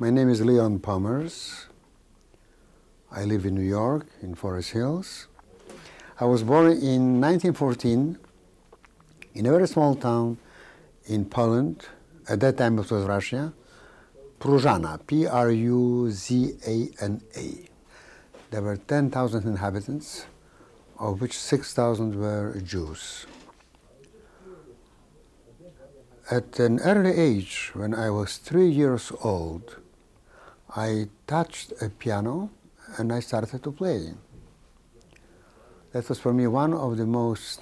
My name is Leon Pommers. I live in New York, in Forest Hills. I was born in 1914 in a very small town in Poland. At that time it was Russia. Pruzana, P-R-U-Z-A-N-A. There were 10,000 inhabitants, of which 6,000 were Jews. At an early age, when I was three years old, I touched a piano and I started to play. That was for me one of the most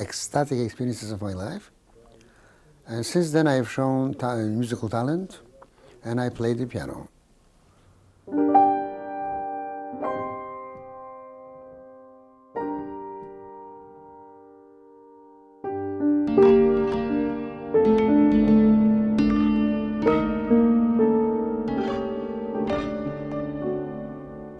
ecstatic experiences of my life. And since then, I have shown ta- musical talent and I play the piano.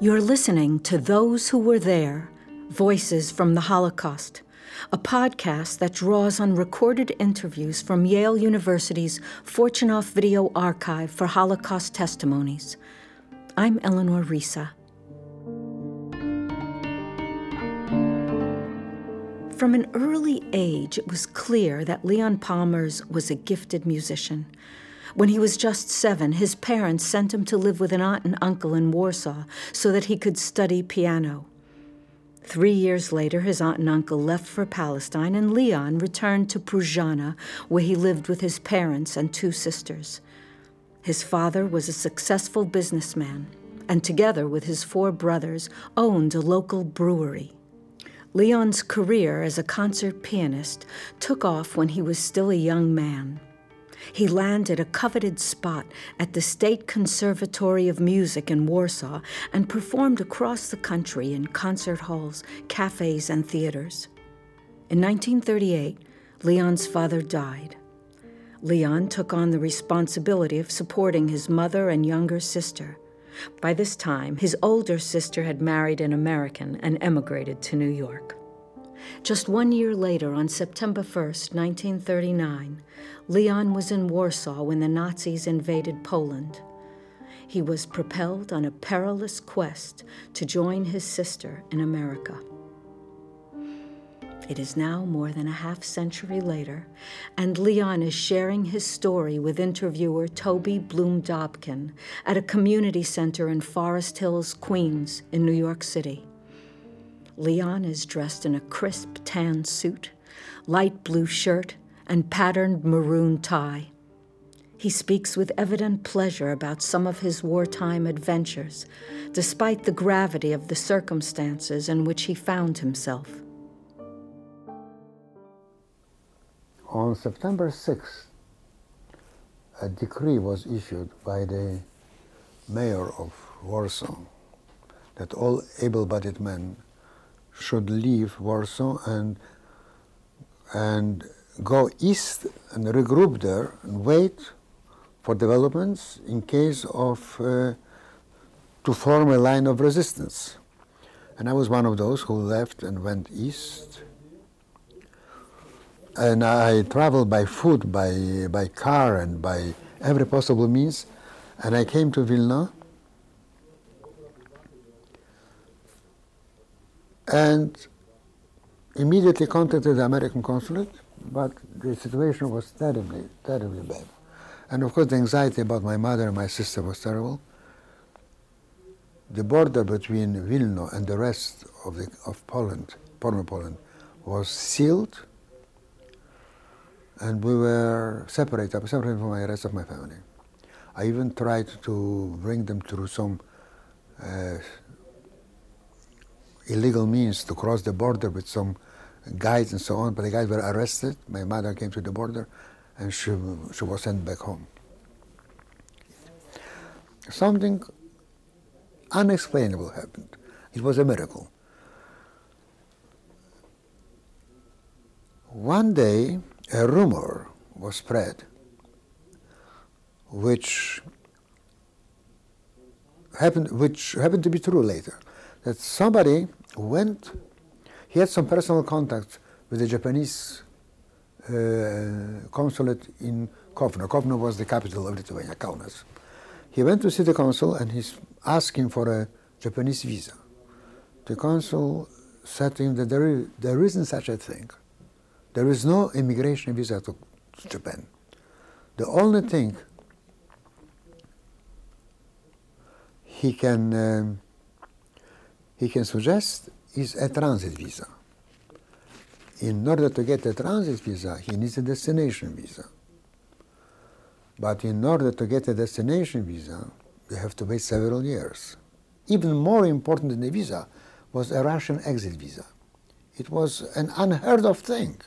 You're listening to Those Who Were There Voices from the Holocaust, a podcast that draws on recorded interviews from Yale University's Fortunoff Video Archive for Holocaust Testimonies. I'm Eleanor Reissa. From an early age, it was clear that Leon Pommers was a gifted musician. When he was just seven, his parents sent him to live with an aunt and uncle in Warsaw so that he could study piano. Three years later, his aunt and uncle left for Palestine, and Leon returned to Pruzhana, where he lived with his parents and two sisters. His father was a successful businessman, and together with his four brothers, owned a local brewery. Leon's career as a concert pianist took off when he was still a young man. He landed a coveted spot at the State Conservatory of Music in Warsaw and performed across the country in concert halls, cafes, and theaters. In 1938, Leon's father died. Leon took on the responsibility of supporting his mother and younger sister. By this time, his older sister had married an American and emigrated to New York. Just one year later, on September 1st, 1939, Leon was in Warsaw when the Nazis invaded Poland. He was propelled on a perilous quest to join his sister in America. It is now more than a half century later, and Leon is sharing his story with interviewer Toby Blum Dobkin at a community center in Forest Hills, Queens, in New York City. Leon is dressed in a crisp tan suit, light blue shirt, and patterned maroon tie. He speaks with evident pleasure about some of his wartime adventures, despite the gravity of the circumstances in which he found himself. On September 6th, a decree was issued by the mayor of Warsaw that all able bodied men should leave Warsaw and, and go east and regroup there and wait for developments in case of uh, to form a line of resistance. And I was one of those who left and went east. And I traveled by foot, by, by car, and by every possible means. And I came to Vilna. And immediately contacted the American consulate, but the situation was terribly, terribly bad. And of course, the anxiety about my mother and my sister was terrible. The border between Vilna and the rest of, the, of Poland, former Poland, was sealed, and we were separated, separated from the rest of my family. I even tried to bring them through some uh, illegal means to cross the border with some guides and so on, but the guys were arrested. My mother came to the border and she, she was sent back home. Something unexplainable happened. It was a miracle. One day, a rumor was spread which happened, which happened to be true later that somebody went, he had some personal contact with the Japanese uh, consulate in Kovno. Kovno was the capital of Lithuania, Kaunas. He went to see the consul and he's asking for a Japanese visa. The consul said to him that there, is, there isn't such a thing. There is no immigration visa to Japan. The only thing he can um, he can suggest is a transit visa. In order to get a transit visa, he needs a destination visa. But in order to get a destination visa, you have to wait several years. Even more important than the visa was a Russian exit visa. It was an unheard of thing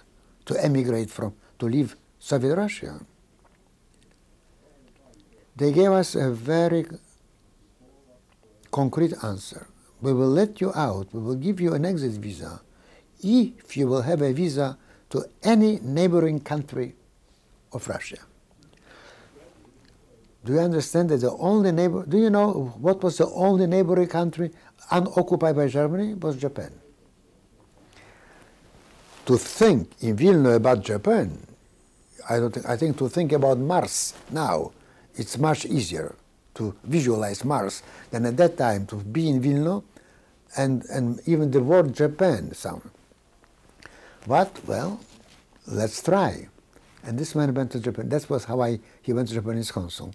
to emigrate from, to leave Soviet Russia. They gave us a very concrete answer. We will let you out, we will give you an exit visa if you will have a visa to any neighboring country of Russia. Do you understand that the only neighbor, do you know what was the only neighboring country unoccupied by Germany? It was Japan. To think in Vilna about Japan, I, don't think, I think to think about Mars now, it's much easier to visualize Mars than at that time to be in Vilna and, and even the word Japan some. But, well, let's try. And this man went to Japan. That was how I, he went to Japanese consul.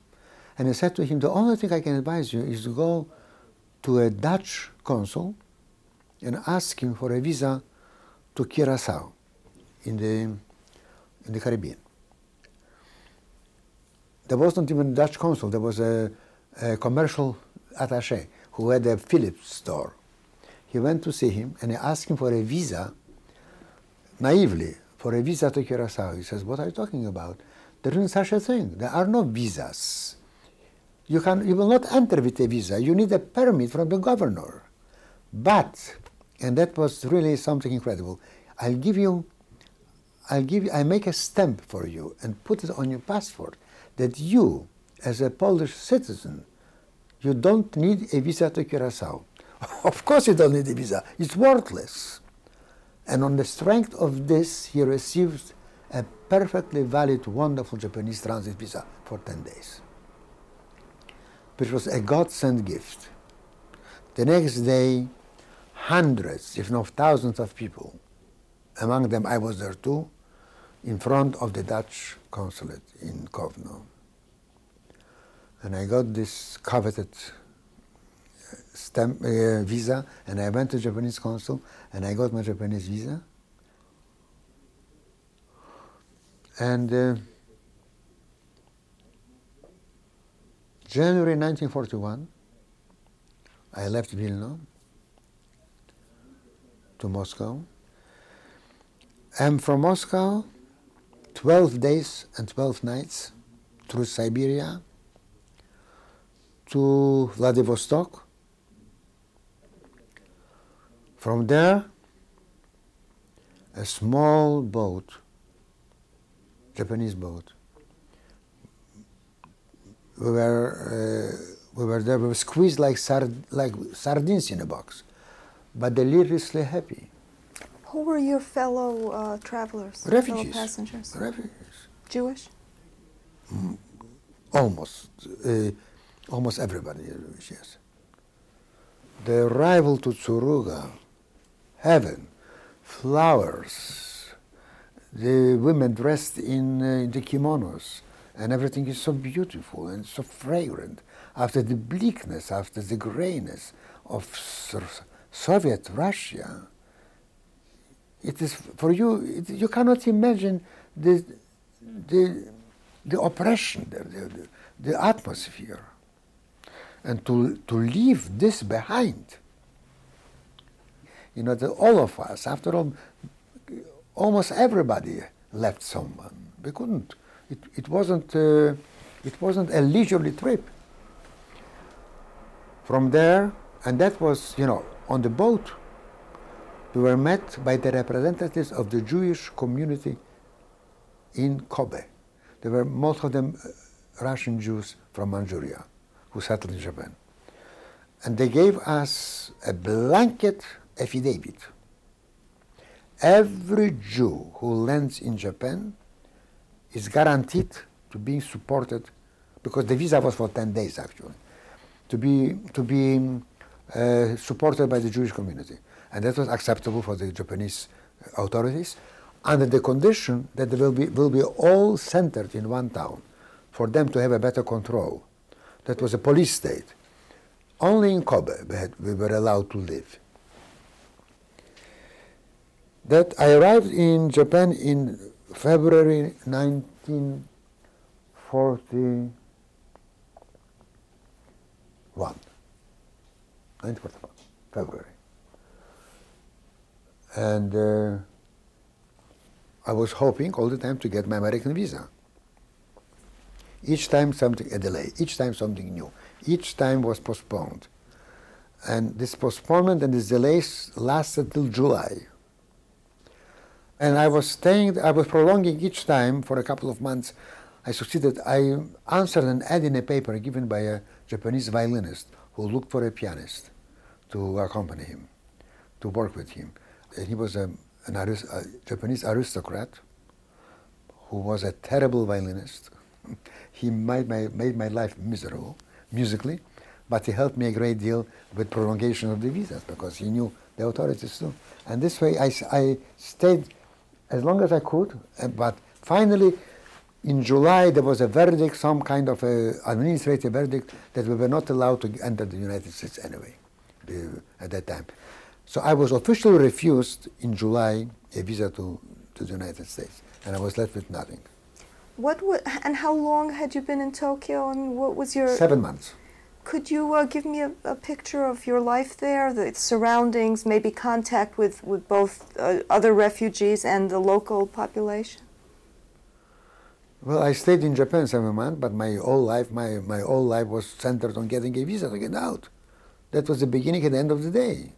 And I said to him, the only thing I can advise you is to go to a Dutch consul and ask him for a visa to Curacao in the, in the Caribbean. There wasn't even a Dutch consul, there was a, a commercial attaché who had a Philips store. He went to see him and he asked him for a visa, naively, for a visa to Curacao. He says, What are you talking about? There isn't such a thing. There are no visas you, can, you will not enter with a visa. You need a permit from the governor. But, and that was really something incredible, I'll give you, I'll give you, I make a stamp for you and put it on your passport that you, as a Polish citizen, you don't need a visa to Curacao. of course you don't need a visa. It's worthless. And on the strength of this, he received a perfectly valid, wonderful Japanese transit visa for 10 days which was a God-sent gift. The next day, hundreds, if not thousands of people, among them I was there too, in front of the Dutch consulate in Kovno. And I got this coveted stamp, uh, visa, and I went to Japanese consul, and I got my Japanese visa. And uh, January 1941, I left Vilna to Moscow. And from Moscow, 12 days and 12 nights through Siberia to Vladivostok. From there, a small boat, Japanese boat, we were uh, we were there. We were squeezed like sard- like sardines in a box, but deliriously happy. Who were your fellow uh, travelers? Refugees. Fellow passengers. Refugees. Jewish. Almost, uh, almost everybody. is Jewish, Yes. The arrival to Tsuruga, heaven, flowers, the women dressed in, uh, the kimonos, and everything is so beautiful and so fragrant after the bleakness, after the grayness of Soviet Russia. It is for you. It, you cannot imagine the the the oppression, the, the, the atmosphere, and to to leave this behind. You know, that all of us, after all, almost everybody left someone. We couldn't it, it, wasn't, uh, it wasn't a leisurely trip. From there, and that was, you know, on the boat, we were met by the representatives of the Jewish community in Kobe. There were most of them uh, Russian Jews from Manchuria who settled in Japan. And they gave us a blanket affidavit. Every Jew who lands in Japan is guaranteed to be supported because the visa was for 10 days actually, to be, to be uh, supported by the Jewish community. And that was acceptable for the Japanese authorities under the condition that they will be, will be all centered in one town for them to have a better control. That was a police state. Only in Kobe we, had, we were allowed to live. That I arrived in Japan in February 1941. 1941, February. And uh, I was hoping all the time to get my American visa. Each time something, a delay, each time something new, each time was postponed. And this postponement and this delays lasted till July. And I was staying, I was prolonging each time for a couple of months. I succeeded. I answered an ad in a paper given by a Japanese violinist who looked for a pianist to accompany him, to work with him. And he was a, a Japanese aristocrat who was a terrible violinist. he made my, made my life miserable musically, but he helped me a great deal with prolongation of the visas because he knew the authorities too. And this way I, I stayed as long as I could, uh, but finally in July there was a verdict, some kind of a administrative verdict that we were not allowed to enter the United States anyway at that time. So I was officially refused in July a visa to, to the United States, and I was left with nothing. What would, and how long had you been in Tokyo? I mean, what was your Seven months. Could you uh, give me a, a, picture of your life there, the surroundings, maybe contact with, with both uh, other refugees and the local population? Well, I stayed in Japan seven months, but my whole life, my, my whole life was centered on getting a visa to get out. That was the beginning and end of the day.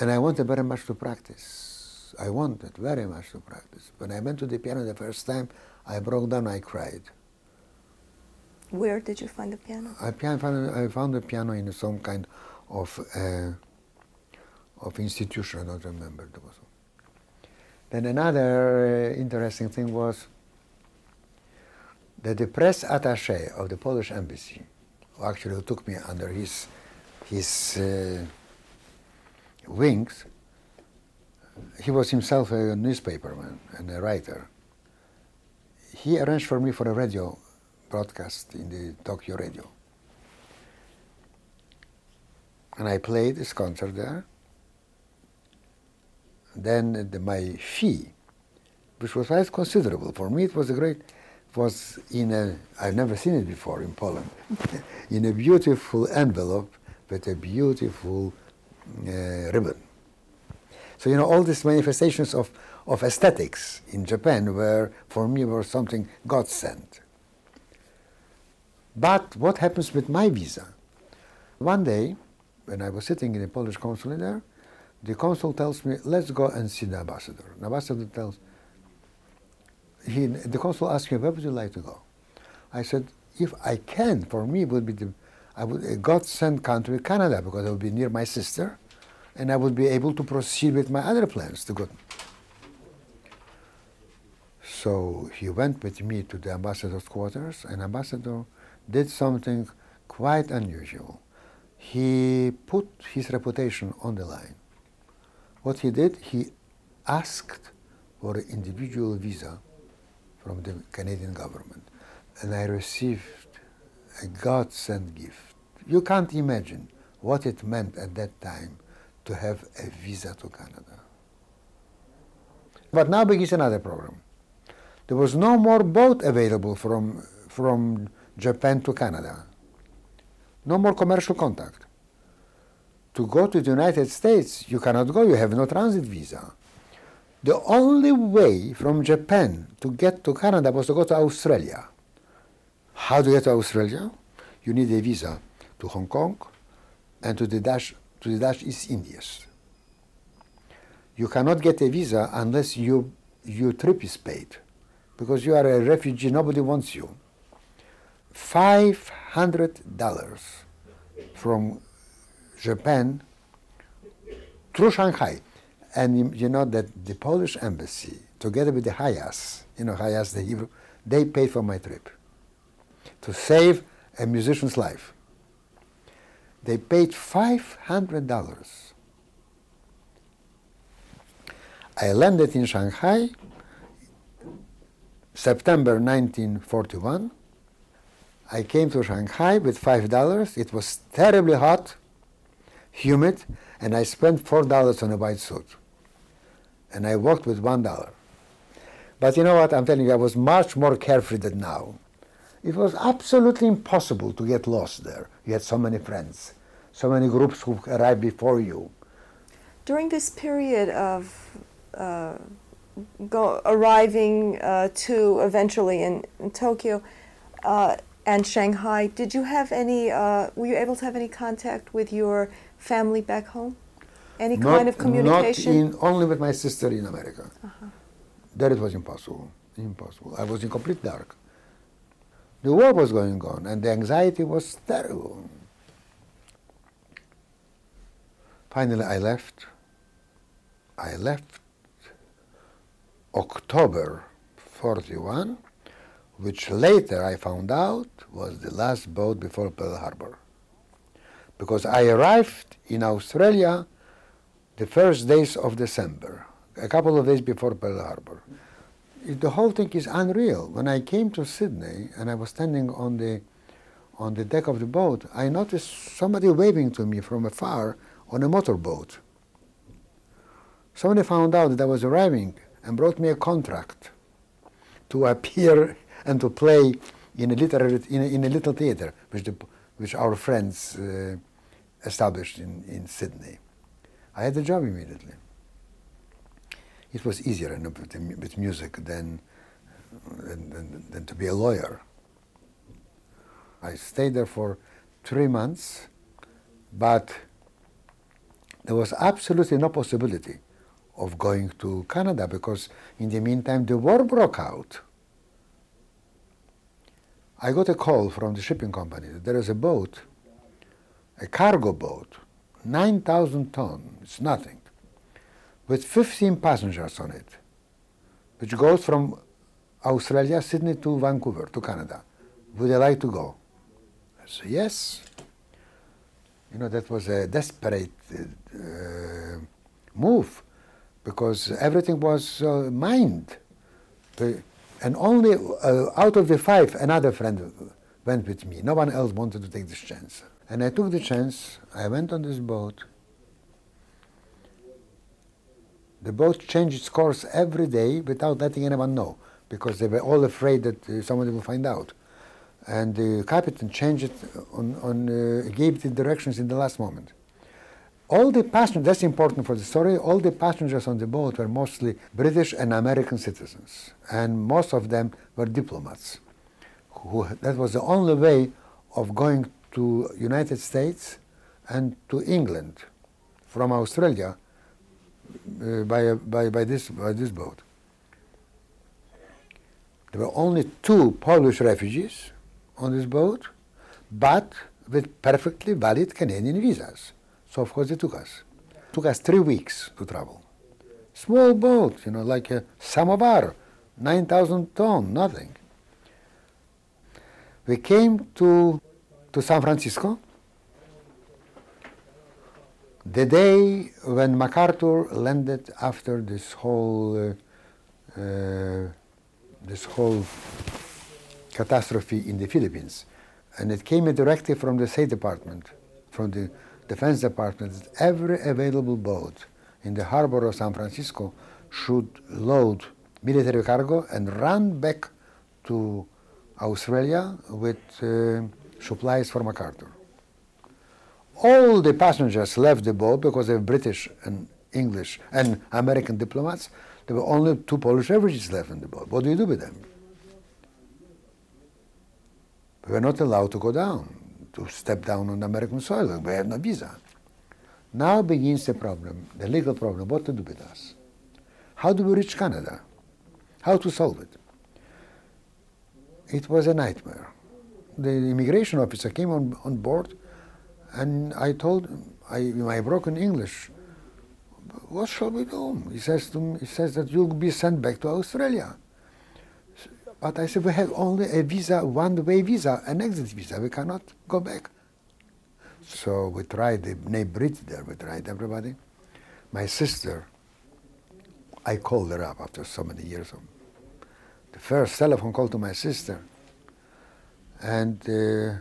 And I wanted very much to practice. I wanted very much to practice. When I went to the piano the first time, I broke down, I cried. Where did you find the piano? I, found, I found the piano in some kind of uh, of institution. I don't remember. Then another uh, interesting thing was that the press attaché of the Polish embassy, who actually took me under his his uh, wings, he was himself a newspaperman and a writer. He arranged for me for a radio broadcast in the Tokyo radio. And I played this concert there. Then the, my fee, which was quite considerable, for me it was a great, was in a, I've never seen it before in Poland, in a beautiful envelope with a beautiful uh, ribbon. So, you know, all these manifestations of, of aesthetics in Japan were, for me, were something God sent. But what happens with my visa? One day, when I was sitting in the Polish consulate there, the consul tells me, let's go and see the ambassador. The ambassador tells, he, the consul asks me, where would you like to go? I said, if I can, for me, it would be the I would, a God-sent country, Canada, because I would be near my sister, and I would be able to proceed with my other plans to go. So he went with me to the ambassador's quarters, and ambassador did something quite unusual. He put his reputation on the line. What he did, he asked for an individual visa from the Canadian government. And I received a God sent gift. You can't imagine what it meant at that time to have a visa to Canada. But now begins another problem. There was no more boat available from, from Japan to Canada. No more commercial contact. To go to the United States, you cannot go, you have no transit visa. The only way from Japan to get to Canada was to go to Australia. How to get to Australia? You need a visa to Hong Kong and to the Dutch, to the Dutch East Indies. You cannot get a visa unless you, your trip is paid because you are a refugee, nobody wants you. $500 from Japan through Shanghai. And you, you, know that the Polish embassy, together with the HIAS, you know, HIAS, the Hebrew, they paid for my trip. to save a musician's life. They paid $500. I landed in Shanghai September 1941. I came to Shanghai with five dollars. It was terribly hot, humid, and I spent four dollars on a white suit. And I walked with one dollar. But you know what? I'm telling you, I was much more carefree than now. It was absolutely impossible to get lost there. You had so many friends, so many groups who arrived before you. During this period of uh, go, arriving uh, to eventually in, in Tokyo uh, and Shanghai, did you have any? Uh, were you able to have any contact with your family back home? Any not, kind of communication? Not in, only with my sister in America. There it was impossible. Impossible. I was in complete dark. The war was going on, and the anxiety was terrible. Finally, I left. I left October 41, which later I found out was the last boat before Pearl Harbor. Because I arrived in Australia the first days of December, a couple of days before Pearl Harbor. The whole thing is unreal. When I came to Sydney and I was standing on the on the deck of the boat, I noticed somebody waving to me from afar on a motorboat. Somebody found out that I was arriving and brought me a contract to appear and to play in a literary in a, in a little theater which the, which our friends uh, established in, in Sydney. I had the job immediately. It was easier enough with, music than, than, than to be a lawyer. I stayed there for three months, but there was absolutely no possibility of going to Canada because in the meantime the war broke out. I got a call from the shipping company there is a boat, a cargo boat, 9,000 ton, it's nothing, with 15 passengers on it, which goes from Australia, Sydney to Vancouver, to Canada. Would I like to go? I said, yes. You know, that was a desperate uh, move because everything was uh, mined. The- and only uh, out of the five, another friend went with me. No one else wanted to take this chance. And I took the chance. I went on this boat. The boat changed its course every day without letting anyone know because they were all afraid that uh, somebody will find out. And the captain changed it on, on uh, gave the directions in the last moment. All the passengers, that's important for the story, all the passengers on the boat were mostly British and American citizens. And most of them were diplomats. Who, that was the only way of going to United States and to England from Australia uh, by, by, by, this, by this boat. There were only two Polish refugees on this boat, but with perfectly valid Canadian visas. So of course it took us. took us three weeks to travel. Small boat, you know, like a samovar, 9,000 ton, nothing. We came to, to San Francisco the day when MacArthur landed after this whole uh, uh, this whole catastrophe in the Philippines, and it came a directive from the State Department, from the Defense Department, that every available boat in the harbor of San Francisco should load military cargo and run back to Australia with uh, supplies for MacArthur. All the passengers left the boat because they were British and English and American diplomats. There were only two Polish refugees left in the boat. What do you do with them? We were not allowed to go down, to step down on American soil. We have no visa. Now begins the problem, the legal problem, what to do with us. How do we reach Canada? How to solve it? It was a nightmare. The immigration officer came on, on board and I told him, I, in my broken English, what shall we do? He says, to me, he says that you'll be sent back to Australia. But I said, we have only a visa, one-way visa, an exit visa. We cannot go back. So we tried the name there, we tried everybody. My sister, I called her up after so many years. The first telephone call to my sister. And uh,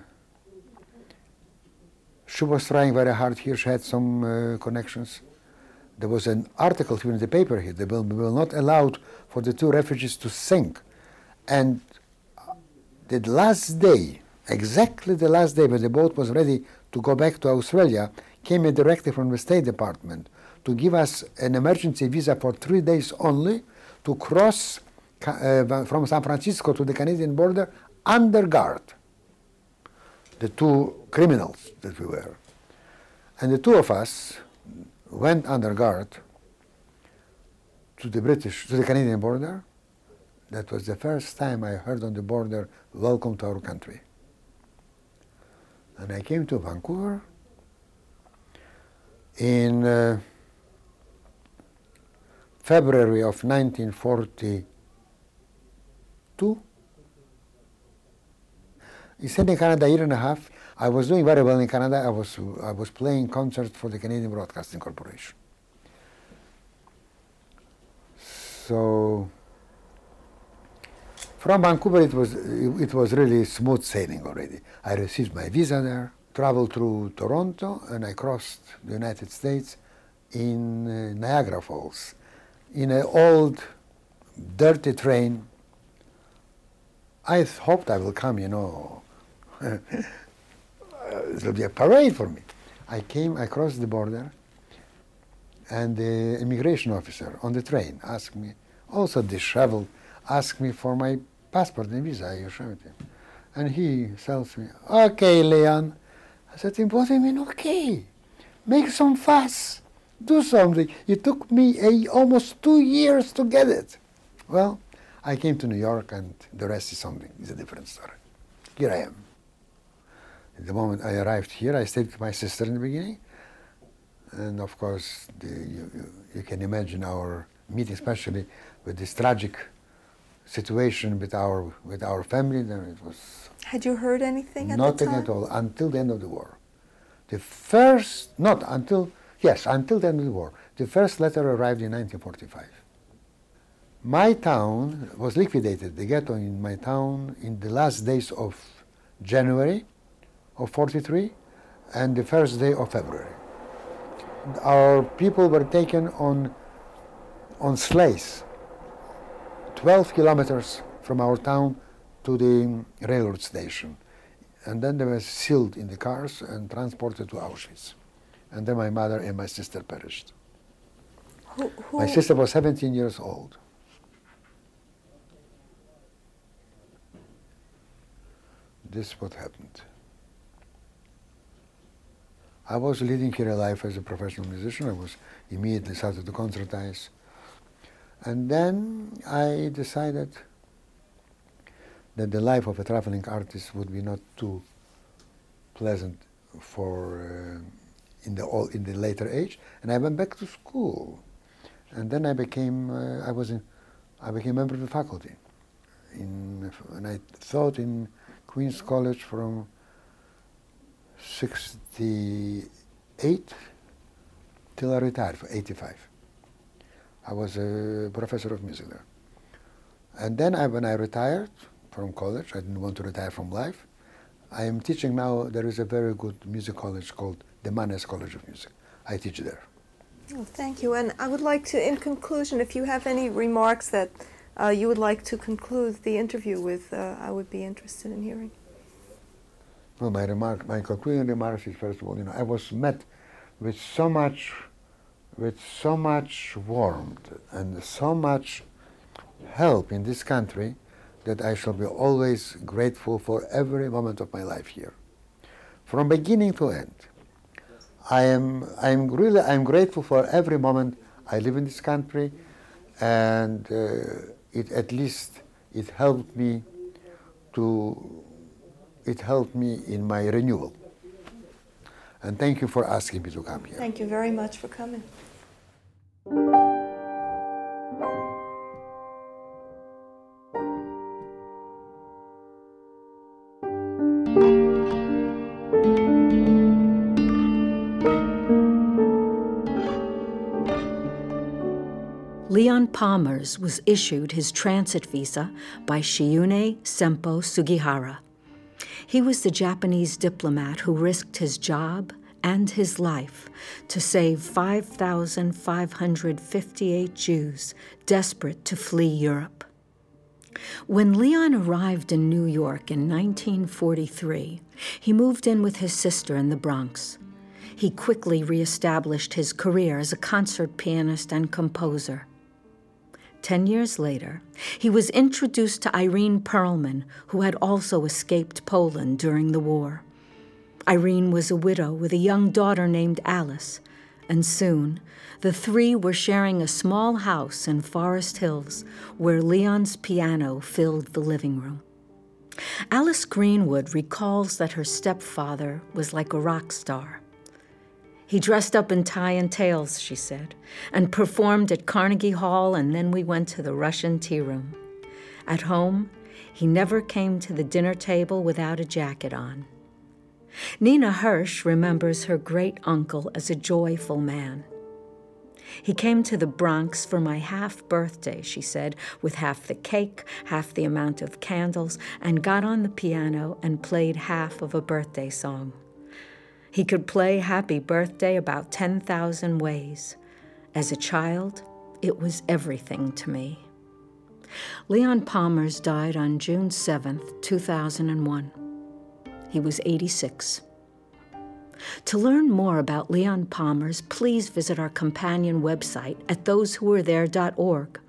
she was trying very hard here. She had some uh, connections. There was an article in the paper here. They will, will not allow for the two refugees to sink. And the last day, exactly the last day when the boat was ready to go back to Australia, came a directive from the State Department to give us an emergency visa for three days only to cross uh, from San Francisco to the Canadian border under guard. The two criminals that we were. And the two of us went under guard to the British, to the Canadian border. That was the first time I heard on the border, welcome to our country. And I came to Vancouver in uh, February of 1942. I stayed in Canada a year and a half. I was doing very well in Canada. I was, I was playing concerts for the Canadian Broadcasting Corporation. So from Vancouver, it was, it was really smooth sailing already. I received my visa there, traveled through Toronto, and I crossed the United States in uh, Niagara Falls in an old, dirty train. I hoped I will come, you know. it will be a parade for me. I came, I crossed the border, and the immigration officer on the train asked me, also disheveled, asked me for my passport and visa. I showed him. And he tells me, okay, Leon. I said to him, what do you mean, okay? Make some fuss. Do something. It took me a, almost two years to get it. Well, I came to New York and the rest is something. It's a different story. Here I am. The moment I arrived here, I stayed with my sister in the beginning. And of course, the, you, you, you can imagine our meeting, especially with this tragic situation with our with our family. Then it was. Had you heard anything at nothing at all until the end of the war. The first, not until yes, until the end of the war. The first letter arrived in 1945. My town was liquidated. The ghetto in my town in the last days of January of 43 and the first day of February. Our people were taken on on sleighs 12 kilometers from our town to the railroad station. And then they were sealed in the cars and transported to Auschwitz. And then my mother and my sister perished. Who, who, My sister was 17 years old. This is what happened. I was leading here a life as a professional musician. I was immediately started to concertize. And then I decided that the life of a traveling artist would be not too pleasant for uh, in the all, in the later age, and I went back to school, and then I became uh, I was in, I became member of the faculty, in and I taught in Queens College from '68 till I retired for '85. I was a professor of music there. And then I, when I retired from college, I didn't want to retire from life. I am teaching now, there is a very good music college called the Mannes College of Music. I teach there. Thank you. And I would like to, in conclusion, if you have any remarks that uh, you would like to conclude the interview with, uh, I would be interested in hearing. Well, my remark, my concluding remarks is first of all, you know, I was met with so much with so much warmth and so much help in this country that I shall be always grateful for every moment of my life here, from beginning to end. I am, I am really, I am grateful for every moment I live in this country, and uh, it at least it helped me to, it helped me in my renewal. And thank you for asking me to come here. Thank you very much for coming. Pommers was issued his transit visa by Chiune Sempo Sugihara. He was the Japanese diplomat who risked his job and his life to save 5,558 Jews desperate to flee Europe. When Leon arrived in New York in 1943, he moved in with his sister in the Bronx. He quickly reestablished his career as a concert pianist and composer. Ten years later, he was introduced to Irene Perlman, who had also escaped Poland during the war. Irene was a widow with a young daughter named Alice, and soon the three were sharing a small house in Forest Hills where Leon's piano filled the living room. Alice Greenwood recalls that her stepfather was like a rock star. He dressed up in tie and tails, she said, and performed at Carnegie Hall, and then we went to the Russian tea room. At home, he never came to the dinner table without a jacket on. Nina Hirsch remembers her great uncle as a joyful man. He came to the Bronx for my half birthday, she said, with half the cake, half the amount of candles, and got on the piano and played half of a birthday song. He could play Happy Birthday about 10,000 ways. As a child, it was everything to me. Leon Pommers died on June 7, 2001. He was 86. To learn more about Leon Pommers, please visit our companion website at thosewhowerethere.org.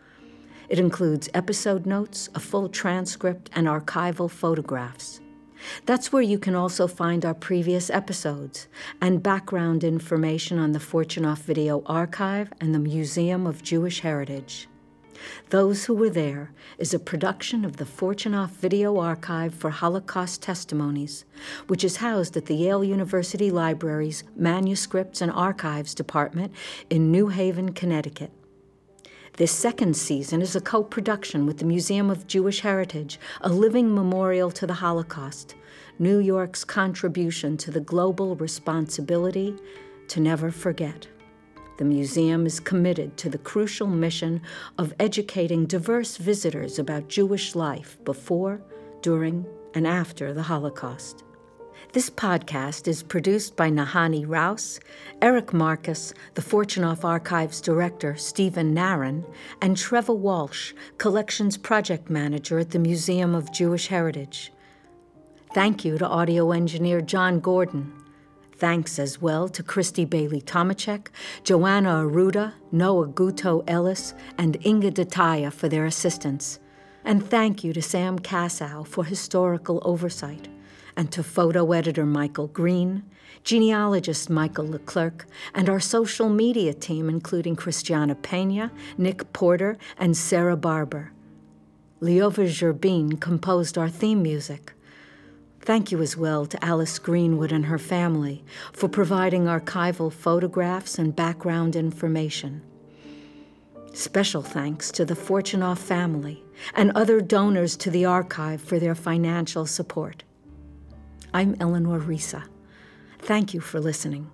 It includes episode notes, a full transcript, and archival photographs. That's where you can also find our previous episodes and background information on the Fortunoff Video Archive and the Museum of Jewish Heritage. Those Who Were There is a production of the Fortunoff Video Archive for Holocaust Testimonies, which is housed at the Yale University Library's Manuscripts and Archives Department in New Haven, Connecticut. This second season is a co production with the Museum of Jewish Heritage, a living memorial to the Holocaust, New York's contribution to the global responsibility to never forget. The museum is committed to the crucial mission of educating diverse visitors about Jewish life before, during, and after the Holocaust. This podcast is produced by Nahanni Rous, Eric Marcus, the Fortunoff Archives Director Stephen Naron, and Trevor Walsh, Collections Project Manager at the Museum of Jewish Heritage. Thank you to audio engineer John Gordon. Thanks as well to Christy Bailey Tomachek, Joanna Aruda, Noah Guto Ellis, and Inga Dataya for their assistance. And thank you to Sam Kassow for historical oversight and to photo editor Michael Green, genealogist Michael Leclerc, and our social media team, including Christiana Pena, Nick Porter, and Sarah Barber. Leova Gerbin composed our theme music. Thank you as well to Alice Greenwood and her family for providing archival photographs and background information. Special thanks to the Fortunoff family and other donors to the archive for their financial support. I'm Eleanor Reissa. Thank you for listening.